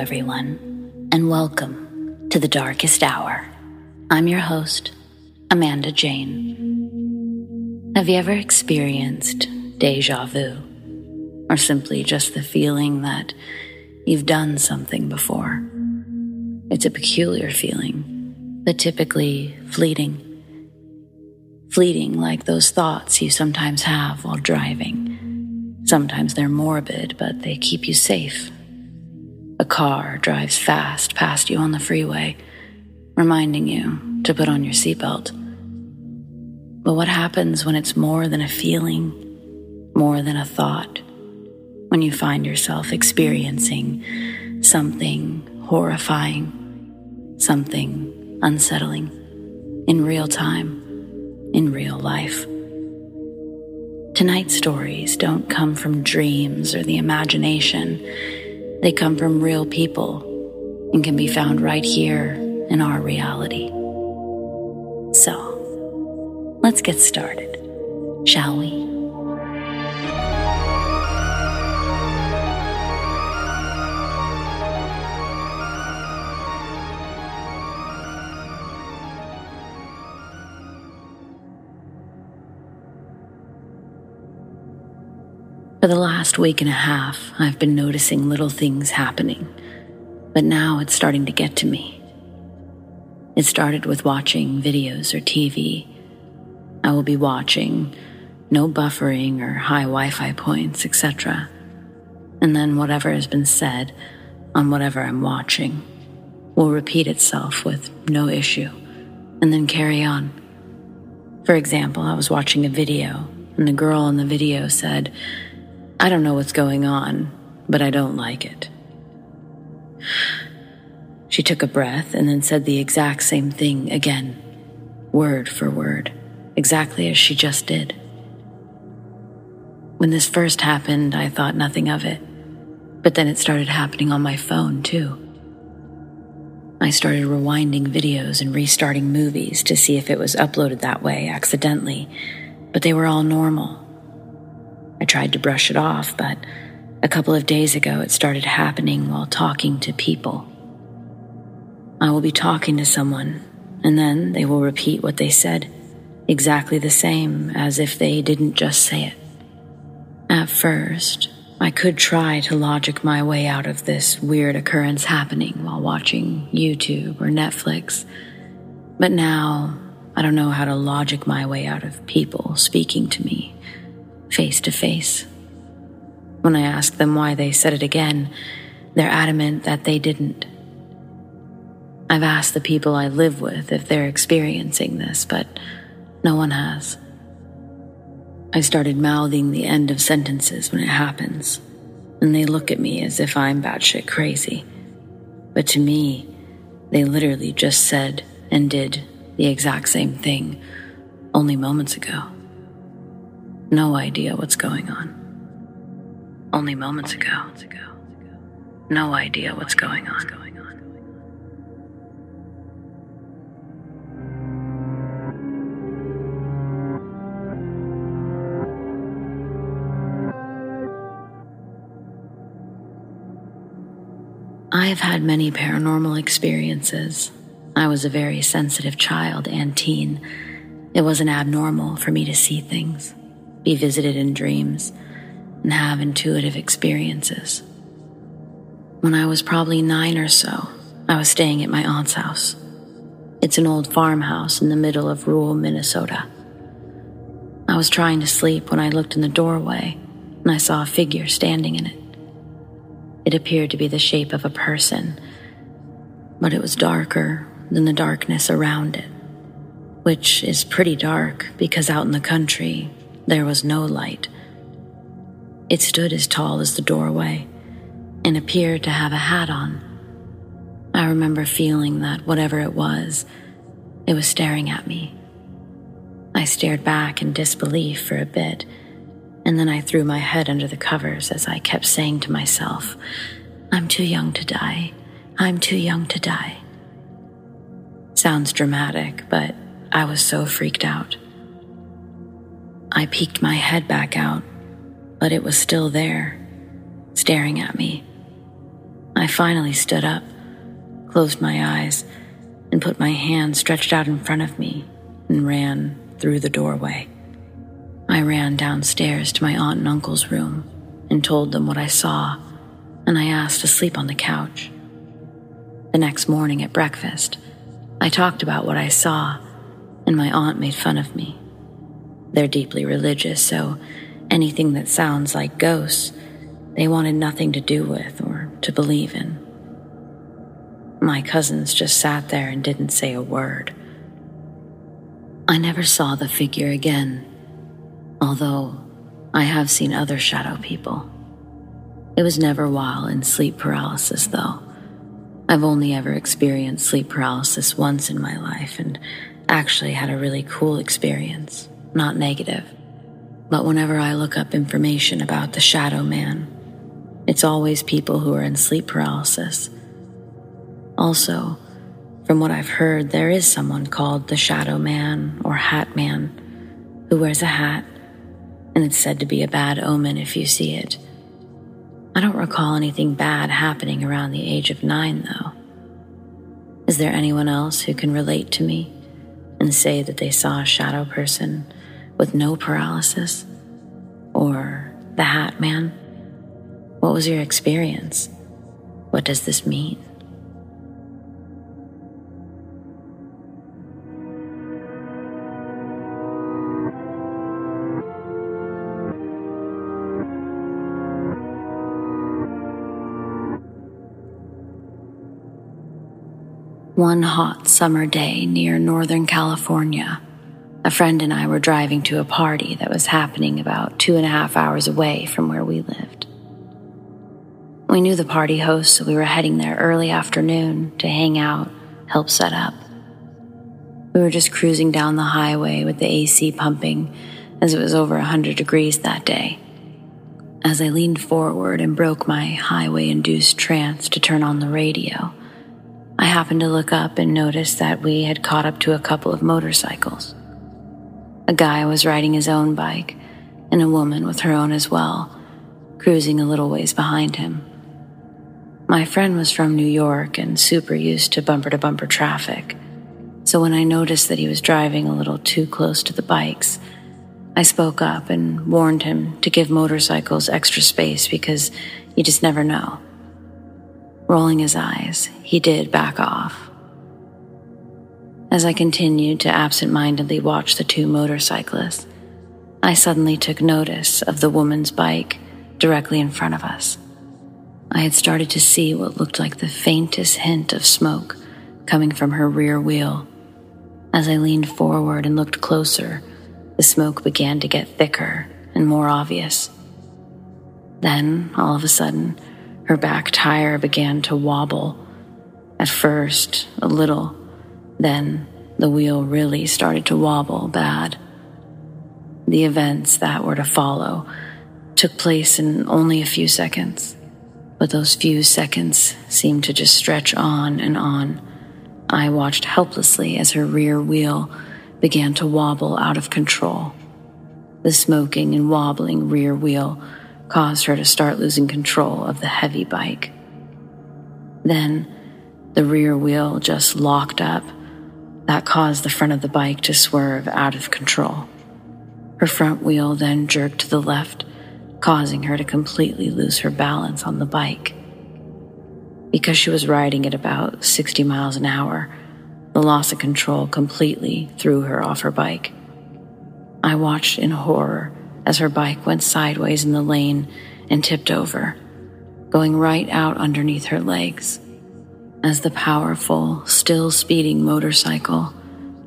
everyone, and welcome to the darkest hour. I'm your host, Amanda Jane. Have you ever experienced deja vu, or simply just the feeling that you've done something before? It's a peculiar feeling, but typically fleeting. Fleeting like those thoughts you sometimes have while driving. Sometimes they're morbid, but they keep you safe a car drives fast past you on the freeway, reminding you to put on your seatbelt. But what happens when it's more than a feeling, more than a thought? When you find yourself experiencing something horrifying, something unsettling, in real time, in real life. Tonight's stories don't come from dreams or the imagination. They come from real people and can be found right here in our reality. So, let's get started, shall we? For the last week and a half, I've been noticing little things happening, but now it's starting to get to me. It started with watching videos or TV. I will be watching, no buffering or high Wi Fi points, etc. And then whatever has been said on whatever I'm watching will repeat itself with no issue, and then carry on. For example, I was watching a video, and the girl in the video said, I don't know what's going on, but I don't like it. She took a breath and then said the exact same thing again, word for word, exactly as she just did. When this first happened, I thought nothing of it, but then it started happening on my phone too. I started rewinding videos and restarting movies to see if it was uploaded that way accidentally, but they were all normal. I tried to brush it off, but a couple of days ago it started happening while talking to people. I will be talking to someone, and then they will repeat what they said, exactly the same as if they didn't just say it. At first, I could try to logic my way out of this weird occurrence happening while watching YouTube or Netflix, but now I don't know how to logic my way out of people speaking to me face to face. When I ask them why they said it again, they're adamant that they didn't. I've asked the people I live with if they're experiencing this, but no one has. I started mouthing the end of sentences when it happens, and they look at me as if I'm batshit crazy. But to me, they literally just said and did the exact same thing only moments ago. No idea what's going on. Only moments ago. No idea what's going on. I have had many paranormal experiences. I was a very sensitive child and teen. It wasn't abnormal for me to see things be visited in dreams, and have intuitive experiences. When I was probably nine or so, I was staying at my aunt's house. It's an old farmhouse in the middle of rural Minnesota. I was trying to sleep when I looked in the doorway and I saw a figure standing in it. It appeared to be the shape of a person, but it was darker than the darkness around it, which is pretty dark because out in the country, there was no light. It stood as tall as the doorway and appeared to have a hat on. I remember feeling that whatever it was, it was staring at me. I stared back in disbelief for a bit, and then I threw my head under the covers as I kept saying to myself, I'm too young to die. I'm too young to die. Sounds dramatic, but I was so freaked out. I peeked my head back out, but it was still there, staring at me. I finally stood up, closed my eyes, and put my hand stretched out in front of me and ran through the doorway. I ran downstairs to my aunt and uncle's room and told them what I saw, and I asked to sleep on the couch. The next morning at breakfast, I talked about what I saw, and my aunt made fun of me. They're deeply religious, so anything that sounds like ghosts, they wanted nothing to do with or to believe in. My cousins just sat there and didn't say a word. I never saw the figure again, although I have seen other shadow people. It was never while in sleep paralysis, though. I've only ever experienced sleep paralysis once in my life and actually had a really cool experience, not negative. But whenever I look up information about the shadow man, it's always people who are in sleep paralysis. Also, from what I've heard, there is someone called the Shadow Man or Hat Man who wears a hat, and it's said to be a bad omen if you see it. I don't recall anything bad happening around the age of nine, though. Is there anyone else who can relate to me and say that they saw a shadow person with no paralysis? Or the Hat Man? What was your experience? What does this mean? One hot summer day near Northern California, a friend and I were driving to a party that was happening about two and a half hours away from where we lived. We knew the party host, so we were heading there early afternoon to hang out, help set up. We were just cruising down the highway with the AC pumping as it was over 100 degrees that day. As I leaned forward and broke my highway induced trance to turn on the radio, I happened to look up and noticed that we had caught up to a couple of motorcycles. A guy was riding his own bike, and a woman with her own as well, cruising a little ways behind him. My friend was from New York and super used to bumper to bumper traffic, so when I noticed that he was driving a little too close to the bikes, I spoke up and warned him to give motorcycles extra space because you just never know. Rolling his eyes, he did back off. As I continued to absent mindedly watch the two motorcyclists, I suddenly took notice of the woman's bike directly in front of us. I had started to see what looked like the faintest hint of smoke coming from her rear wheel. As I leaned forward and looked closer, the smoke began to get thicker and more obvious. Then, all of a sudden, her back tire began to wobble. At first, a little. Then, the wheel really started to wobble bad. The events that were to follow took place in only a few seconds, but those few seconds seemed to just stretch on and on. I watched helplessly as her rear wheel began to wobble out of control. The smoking and wobbling rear wheel caused her to start losing control of the heavy bike. Then the rear wheel just locked up. That caused the front of the bike to swerve out of control. Her front wheel then jerked to the left, causing her to completely lose her balance on the bike. Because she was riding at about 60 miles an hour, the loss of control completely threw her off her bike. I watched in horror as her bike went sideways in the lane and tipped over, going right out underneath her legs. As the powerful, still speeding motorcycle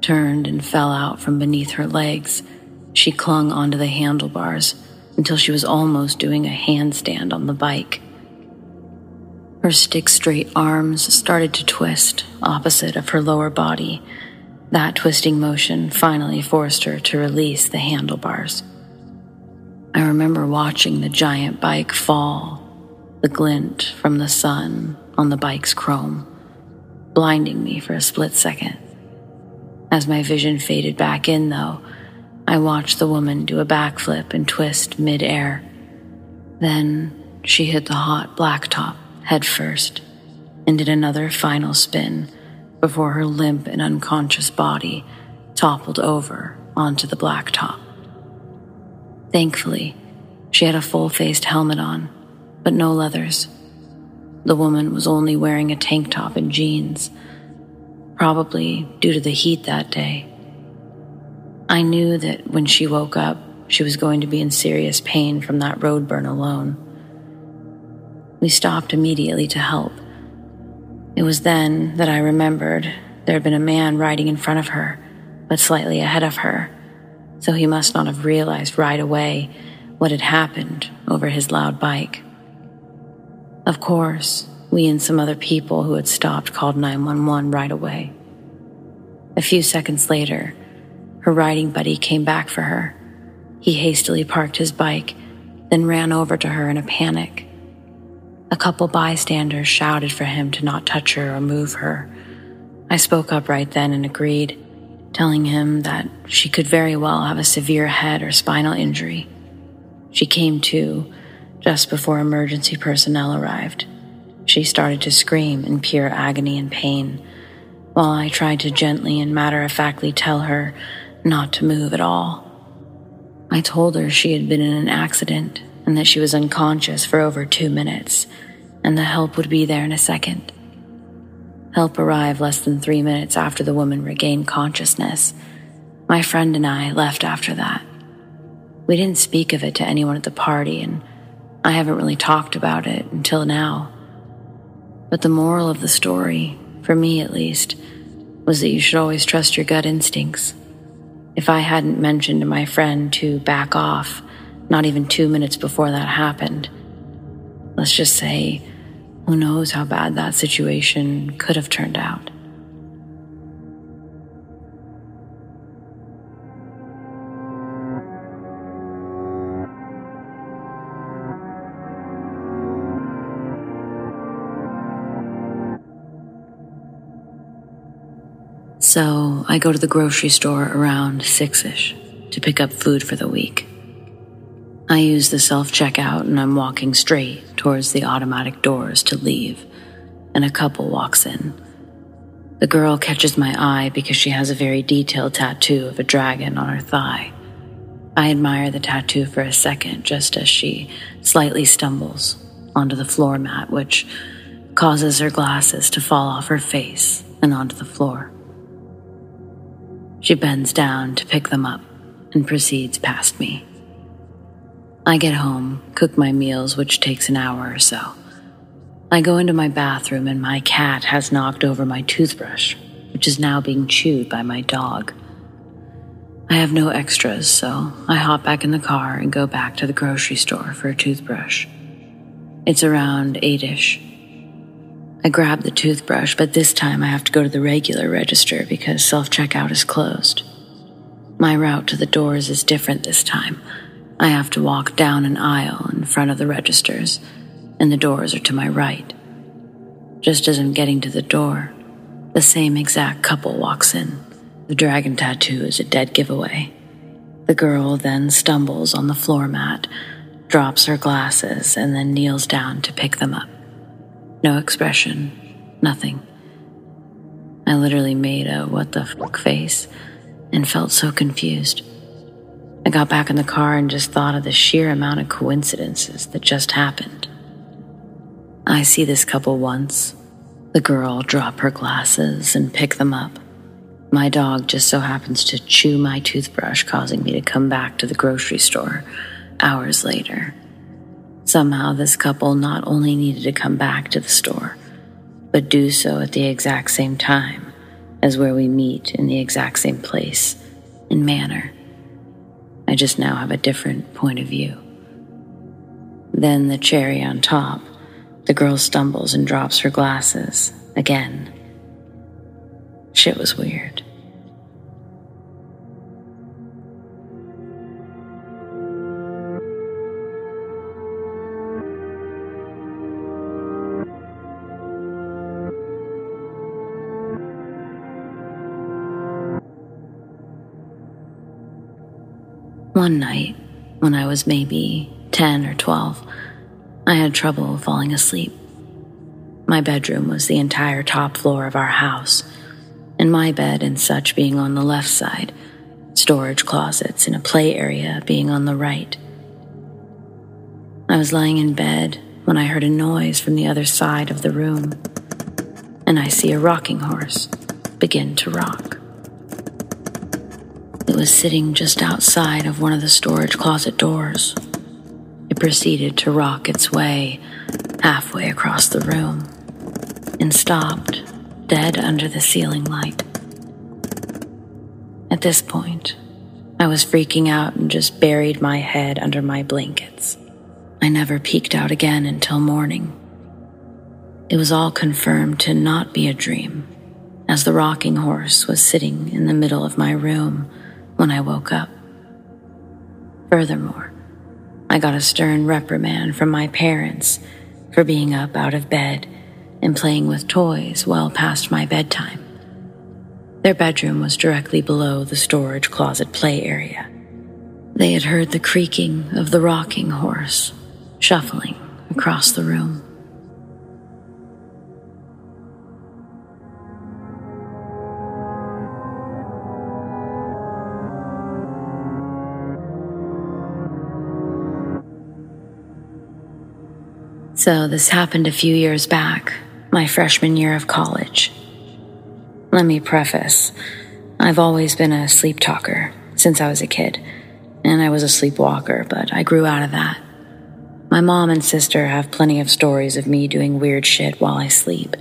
turned and fell out from beneath her legs, she clung onto the handlebars until she was almost doing a handstand on the bike. Her stick straight arms started to twist opposite of her lower body. That twisting motion finally forced her to release the handlebars. I remember watching the giant bike fall, the glint from the sun on the bike's chrome, blinding me for a split second. As my vision faded back in, though, I watched the woman do a backflip and twist mid-air. Then she hit the hot blacktop head first and did another final spin before her limp and unconscious body toppled over onto the blacktop. Thankfully, she had a full faced helmet on, but no leathers. The woman was only wearing a tank top and jeans, probably due to the heat that day. I knew that when she woke up, she was going to be in serious pain from that road burn alone. We stopped immediately to help. It was then that I remembered there had been a man riding in front of her, but slightly ahead of her, so he must not have realized right away what had happened over his loud bike. Of course, we and some other people who had stopped called 911 right away. A few seconds later, her riding buddy came back for her. He hastily parked his bike, then ran over to her in a panic. A couple bystanders shouted for him to not touch her or move her. I spoke up right then and agreed, telling him that she could very well have a severe head or spinal injury. She came to just before emergency personnel arrived. She started to scream in pure agony and pain, while I tried to gently and matter of factly tell her not to move at all. I told her she had been in an accident and that she was unconscious for over two minutes, and the help would be there in a second. Help arrived less than three minutes after the woman regained consciousness. My friend and I left after that. We didn't speak of it to anyone at the party, and I haven't really talked about it until now. But the moral of the story, for me at least, was that you should always trust your gut instincts. If I hadn't mentioned to my friend to back off, not even two minutes before that happened, let's just say, who knows how bad that situation could have turned out. So I go to the grocery store around six ish to pick up food for the week. I use the self checkout and I'm walking straight towards the automatic doors to leave, and a couple walks in. The girl catches my eye because she has a very detailed tattoo of a dragon on her thigh. I admire the tattoo for a second just as she slightly stumbles onto the floor mat, which causes her glasses to fall off her face and onto the floor. She bends down to pick them up and proceeds past me. I get home, cook my meals, which takes an hour or so. I go into my bathroom and my cat has knocked over my toothbrush, which is now being chewed by my dog. I have no extras, so I hop back in the car and go back to the grocery store for a toothbrush. It's around 8 ish. I grab the toothbrush, but this time I have to go to the regular register because self checkout is closed. My route to the doors is different this time. I have to walk down an aisle in front of the registers, and the doors are to my right. Just as I'm getting to the door, the same exact couple walks in. The dragon tattoo is a dead giveaway. The girl then stumbles on the floor mat, drops her glasses, and then kneels down to pick them up. No expression, nothing. I literally made a what the fuck face and felt so confused. I got back in the car and just thought of the sheer amount of coincidences that just happened. I see this couple once. The girl drop her glasses and pick them up. My dog just so happens to chew my toothbrush, causing me to come back to the grocery store hours later. Somehow, this couple not only needed to come back to the store, but do so at the exact same time as where we meet in the exact same place and manner. I just now have a different point of view. Then, the cherry on top, the girl stumbles and drops her glasses again. Shit was weird. One night, when I was maybe 10 or 12, I had trouble falling asleep. My bedroom was the entire top floor of our house, and my bed and such being on the left side, storage closets and a play area being on the right. I was lying in bed when I heard a noise from the other side of the room, and I see a rocking horse begin to rock. It was sitting just outside of one of the storage closet doors. It proceeded to rock its way halfway across the room and stopped dead under the ceiling light. At this point, I was freaking out and just buried my head under my blankets. I never peeked out again until morning. It was all confirmed to not be a dream, as the rocking horse was sitting in the middle of my room when I woke up. Furthermore, I got a stern reprimand from my parents for being up out of bed and playing with toys well past my bedtime. Their bedroom was directly below the storage closet play area. They had heard the creaking of the rocking horse shuffling across the room. So, this happened a few years back, my freshman year of college. Let me preface I've always been a sleep talker since I was a kid, and I was a sleepwalker, but I grew out of that. My mom and sister have plenty of stories of me doing weird shit while I sleep,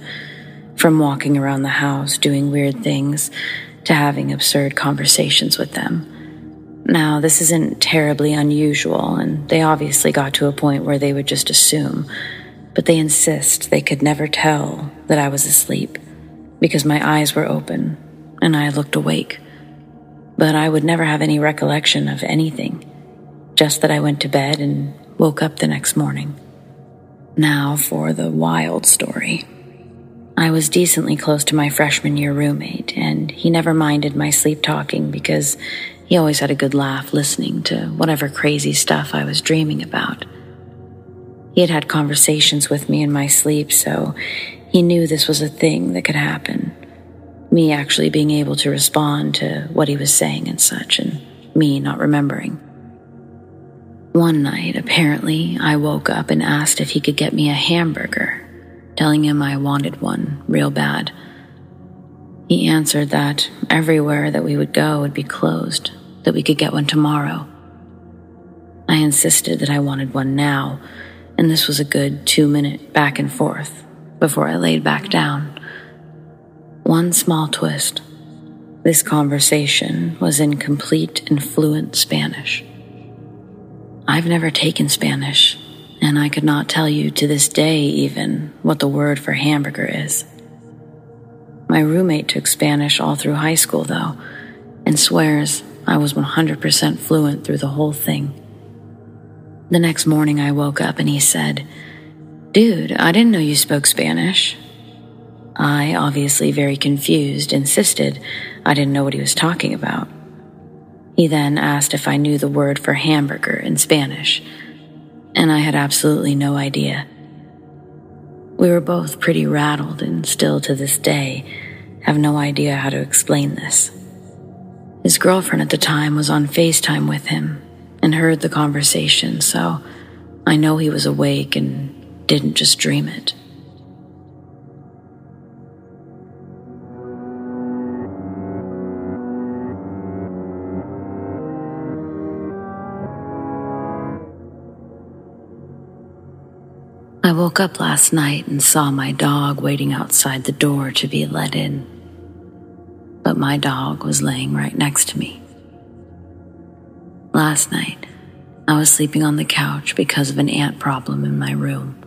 from walking around the house doing weird things to having absurd conversations with them. Now, this isn't terribly unusual, and they obviously got to a point where they would just assume, but they insist they could never tell that I was asleep because my eyes were open and I looked awake. But I would never have any recollection of anything, just that I went to bed and woke up the next morning. Now for the wild story. I was decently close to my freshman year roommate, and he never minded my sleep talking because he always had a good laugh listening to whatever crazy stuff I was dreaming about. He had had conversations with me in my sleep, so he knew this was a thing that could happen. Me actually being able to respond to what he was saying and such, and me not remembering. One night, apparently, I woke up and asked if he could get me a hamburger, telling him I wanted one real bad. He answered that everywhere that we would go would be closed, that we could get one tomorrow. I insisted that I wanted one now, and this was a good two minute back and forth before I laid back down. One small twist. This conversation was in complete and fluent Spanish. I've never taken Spanish, and I could not tell you to this day even what the word for hamburger is. My roommate took Spanish all through high school, though, and swears I was 100% fluent through the whole thing. The next morning, I woke up and he said, Dude, I didn't know you spoke Spanish. I, obviously very confused, insisted I didn't know what he was talking about. He then asked if I knew the word for hamburger in Spanish, and I had absolutely no idea. We were both pretty rattled and still to this day have no idea how to explain this. His girlfriend at the time was on FaceTime with him and heard the conversation, so I know he was awake and didn't just dream it. I woke up last night and saw my dog waiting outside the door to be let in. But my dog was laying right next to me. Last night, I was sleeping on the couch because of an ant problem in my room.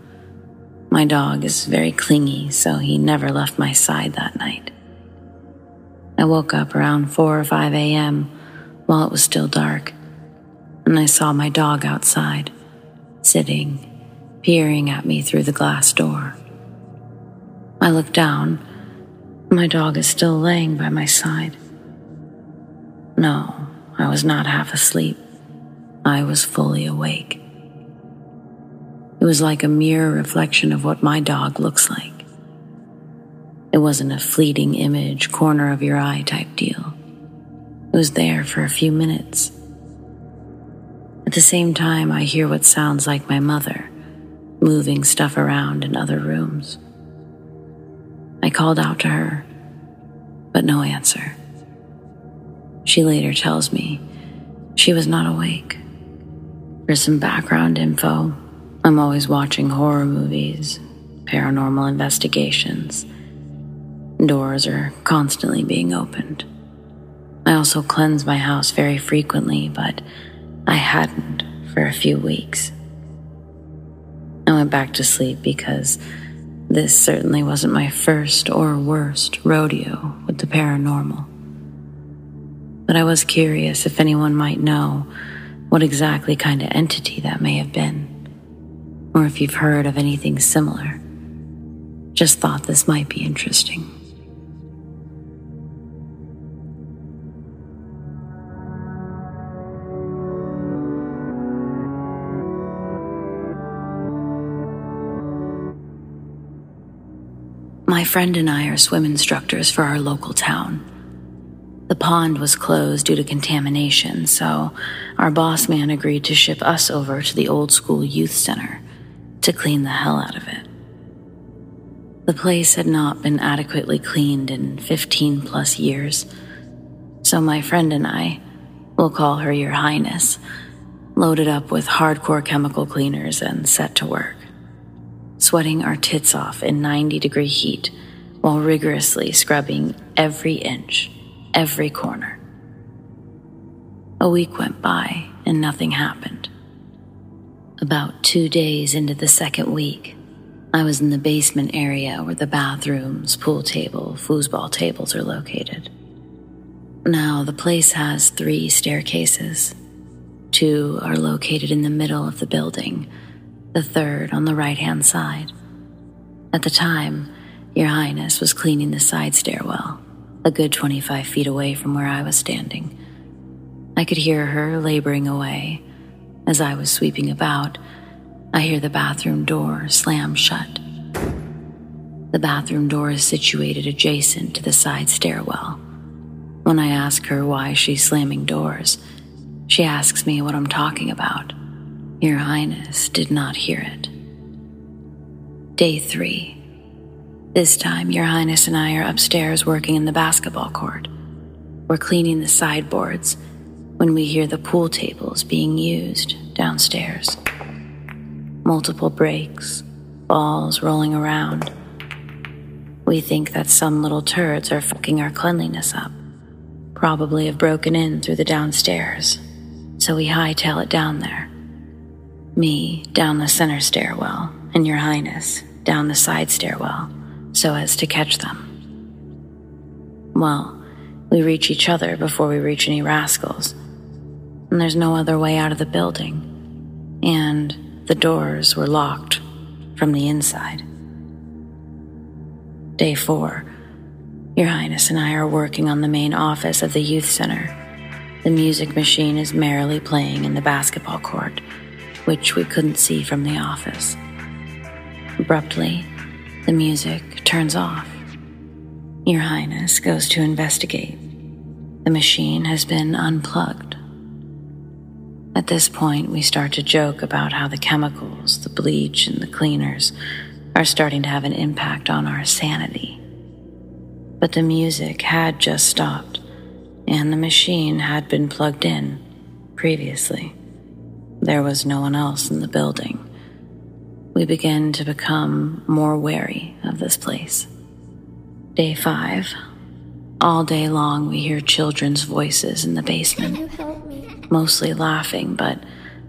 My dog is very clingy, so he never left my side that night. I woke up around 4 or 5 a.m. while it was still dark, and I saw my dog outside, sitting, peering at me through the glass door. I looked down. My dog is still laying by my side. No, I was not half asleep. I was fully awake. It was like a mirror reflection of what my dog looks like. It wasn't a fleeting image, corner of your eye type deal. It was there for a few minutes. At the same time, I hear what sounds like my mother moving stuff around in other rooms. I called out to her, but no answer. She later tells me she was not awake. For some background info, I'm always watching horror movies, paranormal investigations. Doors are constantly being opened. I also cleanse my house very frequently, but I hadn't for a few weeks. I went back to sleep because this certainly wasn't my first or worst rodeo with the paranormal. But I was curious if anyone might know what exactly kind of entity that may have been, or if you've heard of anything similar. Just thought this might be interesting. My friend and I are swim instructors for our local town. The pond was closed due to contamination, so our boss man agreed to ship us over to the old school youth center to clean the hell out of it. The place had not been adequately cleaned in 15 plus years, so my friend and I, we'll call her Your Highness, loaded up with hardcore chemical cleaners and set to work sweating our tits off in 90 degree heat while rigorously scrubbing every inch, every corner. A week went by and nothing happened. About two days into the second week, I was in the basement area where the bathrooms, pool table, foosball tables are located. Now, the place has three staircases. Two are located in the middle of the building, the third on the right hand side. At the time, Your Highness was cleaning the side stairwell, a good 25 feet away from where I was standing. I could hear her laboring away. As I was sweeping about, I hear the bathroom door slam shut. The bathroom door is situated adjacent to the side stairwell. When I ask her why she's slamming doors, she asks me what I'm talking about. Your Highness did not hear it. Day three. This time, Your Highness and I are upstairs working in the basketball court. We're cleaning the sideboards when we hear the pool tables being used downstairs. Multiple breaks, balls rolling around. We think that some little turds are fucking our cleanliness up. Probably have broken in through the downstairs, so we hightail it down there. Me down the center stairwell, and Your Highness down the side stairwell so as to catch them. Well, we reach each other before we reach any rascals, and there's no other way out of the building, and the doors were locked from the inside. Day four, Your Highness and I are working on the main office of the youth center. The music machine is merrily playing in the basketball court which we couldn't see from the office. Abruptly, the music turns off. Your Highness goes to investigate. The machine has been unplugged. At this point, we start to joke about how the chemicals, the bleach, and the cleaners are starting to have an impact on our sanity. But the music had just stopped, and the machine had been plugged in previously. There was no one else in the building. We begin to become more wary of this place. Day five. All day long, we hear children's voices in the basement, mostly laughing, but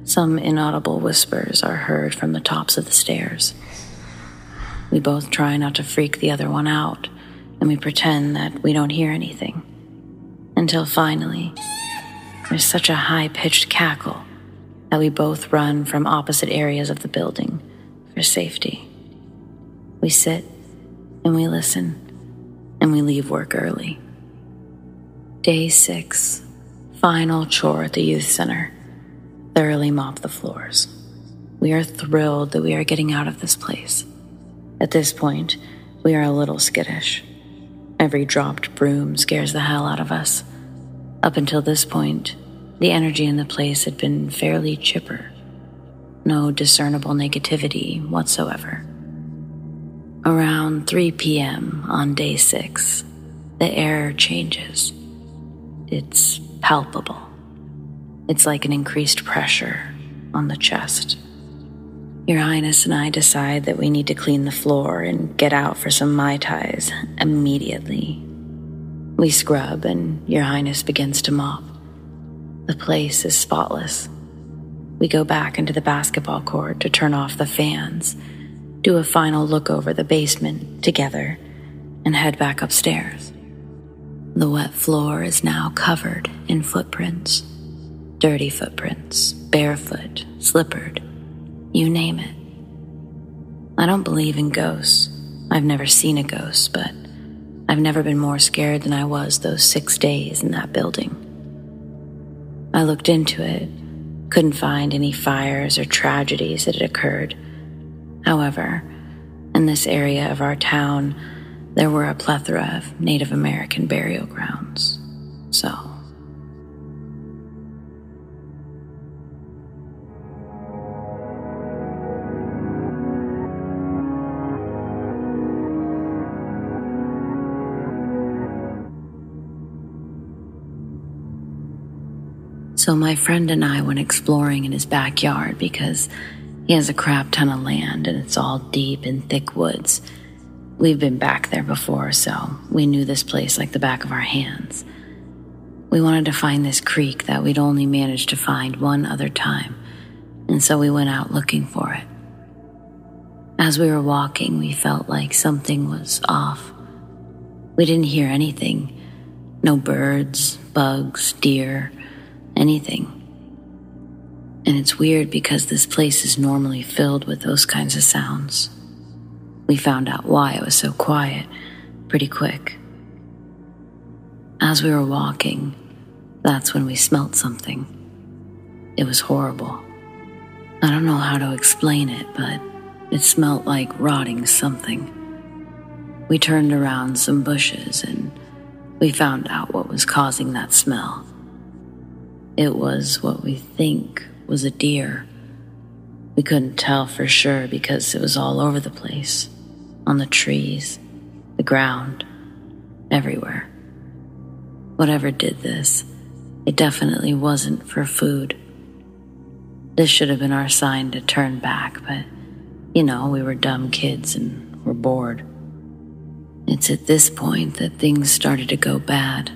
some inaudible whispers are heard from the tops of the stairs. We both try not to freak the other one out, and we pretend that we don't hear anything. Until finally, there's such a high pitched cackle that we both run from opposite areas of the building for safety. We sit and we listen and we leave work early. Day six, final chore at the youth center thoroughly mop the floors. We are thrilled that we are getting out of this place. At this point, we are a little skittish. Every dropped broom scares the hell out of us. Up until this point, the energy in the place had been fairly chipper. No discernible negativity whatsoever. Around 3 p.m. on day six, the air changes. It's palpable. It's like an increased pressure on the chest. Your Highness and I decide that we need to clean the floor and get out for some Mai Tais immediately. We scrub, and Your Highness begins to mop. The place is spotless. We go back into the basketball court to turn off the fans, do a final look over the basement together, and head back upstairs. The wet floor is now covered in footprints dirty footprints, barefoot, slippered, you name it. I don't believe in ghosts. I've never seen a ghost, but I've never been more scared than I was those six days in that building. I looked into it, couldn't find any fires or tragedies that had occurred. However, in this area of our town, there were a plethora of Native American burial grounds. So my friend and I went exploring in his backyard because he has a crap ton of land and it's all deep in thick woods. We've been back there before, so we knew this place like the back of our hands. We wanted to find this creek that we'd only managed to find one other time, and so we went out looking for it. As we were walking, we felt like something was off. We didn't hear anything no birds, bugs, deer anything. And it's weird because this place is normally filled with those kinds of sounds. We found out why it was so quiet pretty quick. As we were walking, that's when we smelt something. It was horrible. I don't know how to explain it, but it smelt like rotting something. We turned around some bushes and we found out what was causing that smell. It was what we think was a deer. We couldn't tell for sure because it was all over the place on the trees, the ground, everywhere. Whatever did this, it definitely wasn't for food. This should have been our sign to turn back, but you know, we were dumb kids and were bored. It's at this point that things started to go bad.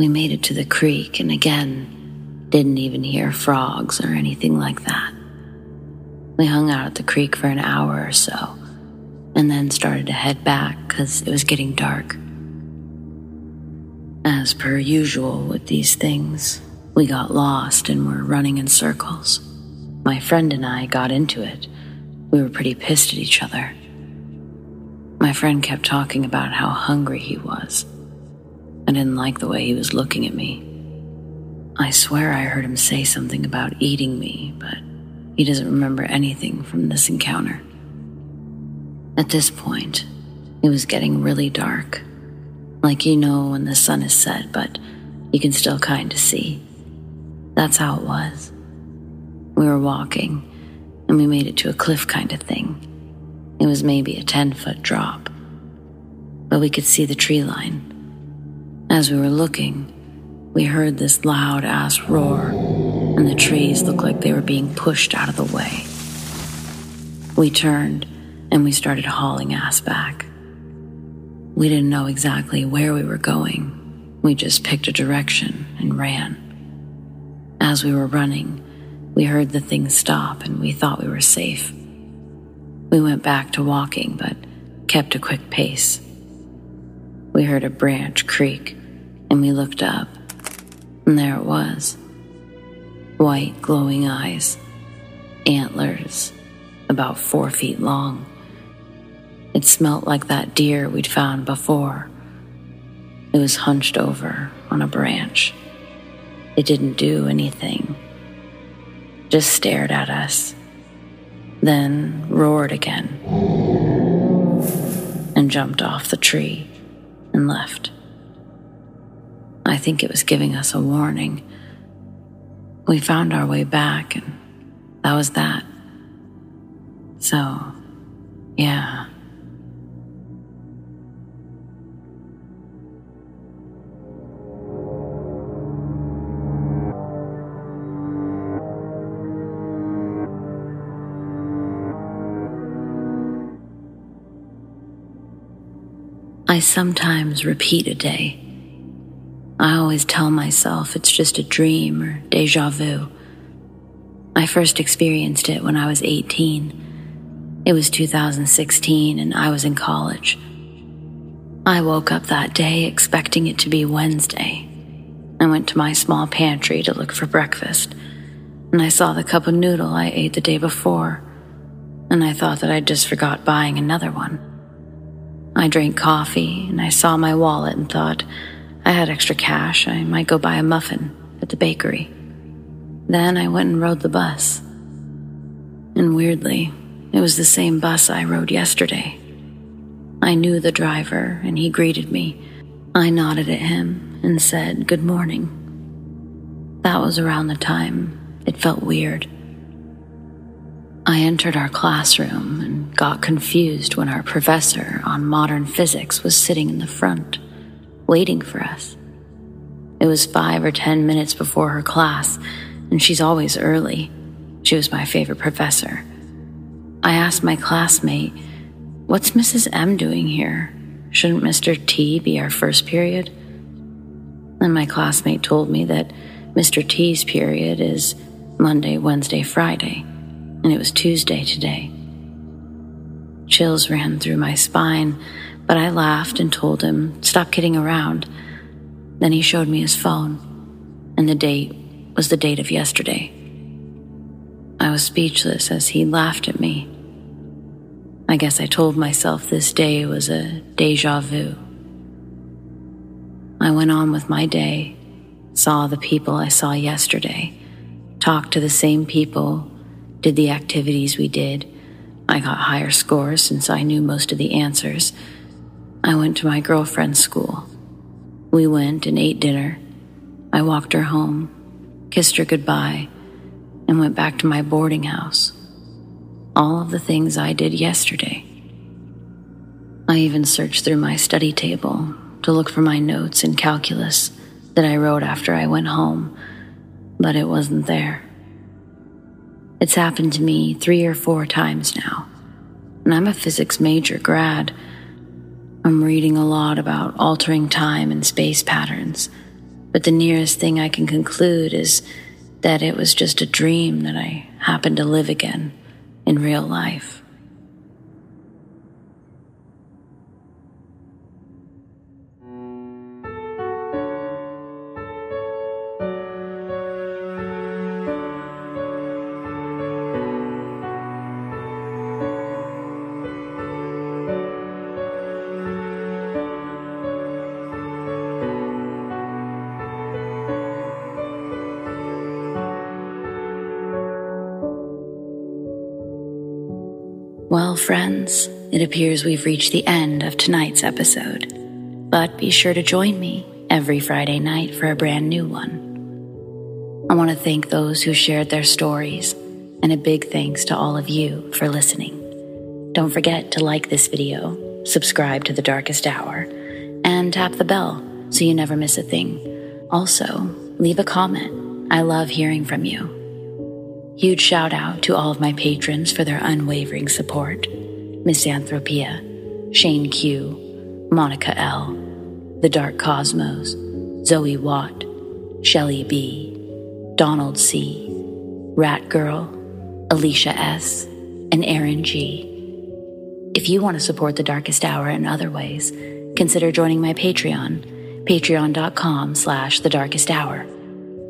We made it to the creek and again didn't even hear frogs or anything like that. We hung out at the creek for an hour or so and then started to head back because it was getting dark. As per usual with these things, we got lost and were running in circles. My friend and I got into it. We were pretty pissed at each other. My friend kept talking about how hungry he was I didn't like the way he was looking at me. I swear I heard him say something about eating me, but he doesn't remember anything from this encounter. At this point, it was getting really dark. Like you know when the sun is set, but you can still kind of see. That's how it was. We were walking, and we made it to a cliff kind of thing. It was maybe a 10 foot drop, but we could see the tree line as we were looking, we heard this loud ass roar, and the trees looked like they were being pushed out of the way. We turned and we started hauling ass back. We didn't know exactly where we were going. We just picked a direction and ran. As we were running, we heard the thing stop and we thought we were safe. We went back to walking, but kept a quick pace. We heard a branch creak and we looked up, and there it was white, glowing eyes, antlers, about four feet long. It smelt like that deer we'd found before. It was hunched over on a branch. It didn't do anything, just stared at us, then roared again and jumped off the tree and left. I think it was giving us a warning. We found our way back, and that was that. So, yeah. I sometimes repeat a day. I always tell myself it's just a dream or deja vu. I first experienced it when I was 18. It was 2016 and I was in college. I woke up that day expecting it to be Wednesday. I went to my small pantry to look for breakfast, and I saw the cup of noodle I ate the day before, and I thought that I'd just forgot buying another one. I drank coffee and I saw my wallet and thought I had extra cash. I might go buy a muffin at the bakery. Then I went and rode the bus. And weirdly, it was the same bus I rode yesterday. I knew the driver and he greeted me. I nodded at him and said, Good morning. That was around the time it felt weird. I entered our classroom and got confused when our professor on modern physics was sitting in the front, waiting for us. It was five or ten minutes before her class, and she's always early. She was my favorite professor. I asked my classmate, What's Mrs. M doing here? Shouldn't Mr. T be our first period? And my classmate told me that Mr. T's period is Monday, Wednesday, Friday and it was Tuesday today. Chills ran through my spine, but I laughed and told him, Stop kidding around. Then he showed me his phone, and the date was the date of yesterday. I was speechless as he laughed at me. I guess I told myself this day was a deja vu. I went on with my day, saw the people I saw yesterday, talked to the same people did the activities we did. I got higher scores since I knew most of the answers. I went to my girlfriend's school. We went and ate dinner. I walked her home, kissed her goodbye, and went back to my boarding house. All of the things I did yesterday. I even searched through my study table to look for my notes in calculus that I wrote after I went home, but it wasn't there. It's happened to me three or four times now. And I'm a physics major grad. I'm reading a lot about altering time and space patterns, but the nearest thing I can conclude is that it was just a dream that I happened to live again in real life. It appears we've reached the end of tonight's episode. But be sure to join me every Friday night for a brand new one. I want to thank those who shared their stories, and a big thanks to all of you for listening. Don't forget to like this video, subscribe to The Darkest Hour, and tap the bell so you never miss a thing. Also, leave a comment. I love hearing from you. Huge shout out to all of my patrons for their unwavering support Misanthropia, Shane Q, Monica L, The Dark Cosmos, Zoe Watt, Shelly B, Donald C, Rat Girl, Alicia S, and Aaron G. If you want to support The Darkest Hour in other ways, consider joining my Patreon, patreon.com slash The Darkest Hour.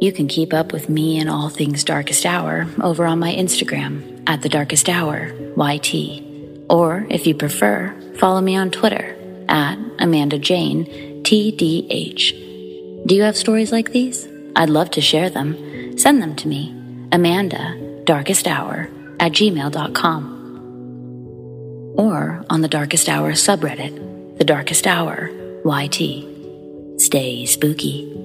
You can keep up with me and all things Darkest Hour over on my Instagram at The Darkest Hour, YT. Or, if you prefer, follow me on Twitter at Amanda Jane, TDH. Do you have stories like these? I'd love to share them. Send them to me, Amanda, Darkest Hour, at gmail.com. Or on the Darkest Hour subreddit, The Darkest Hour, YT. Stay spooky.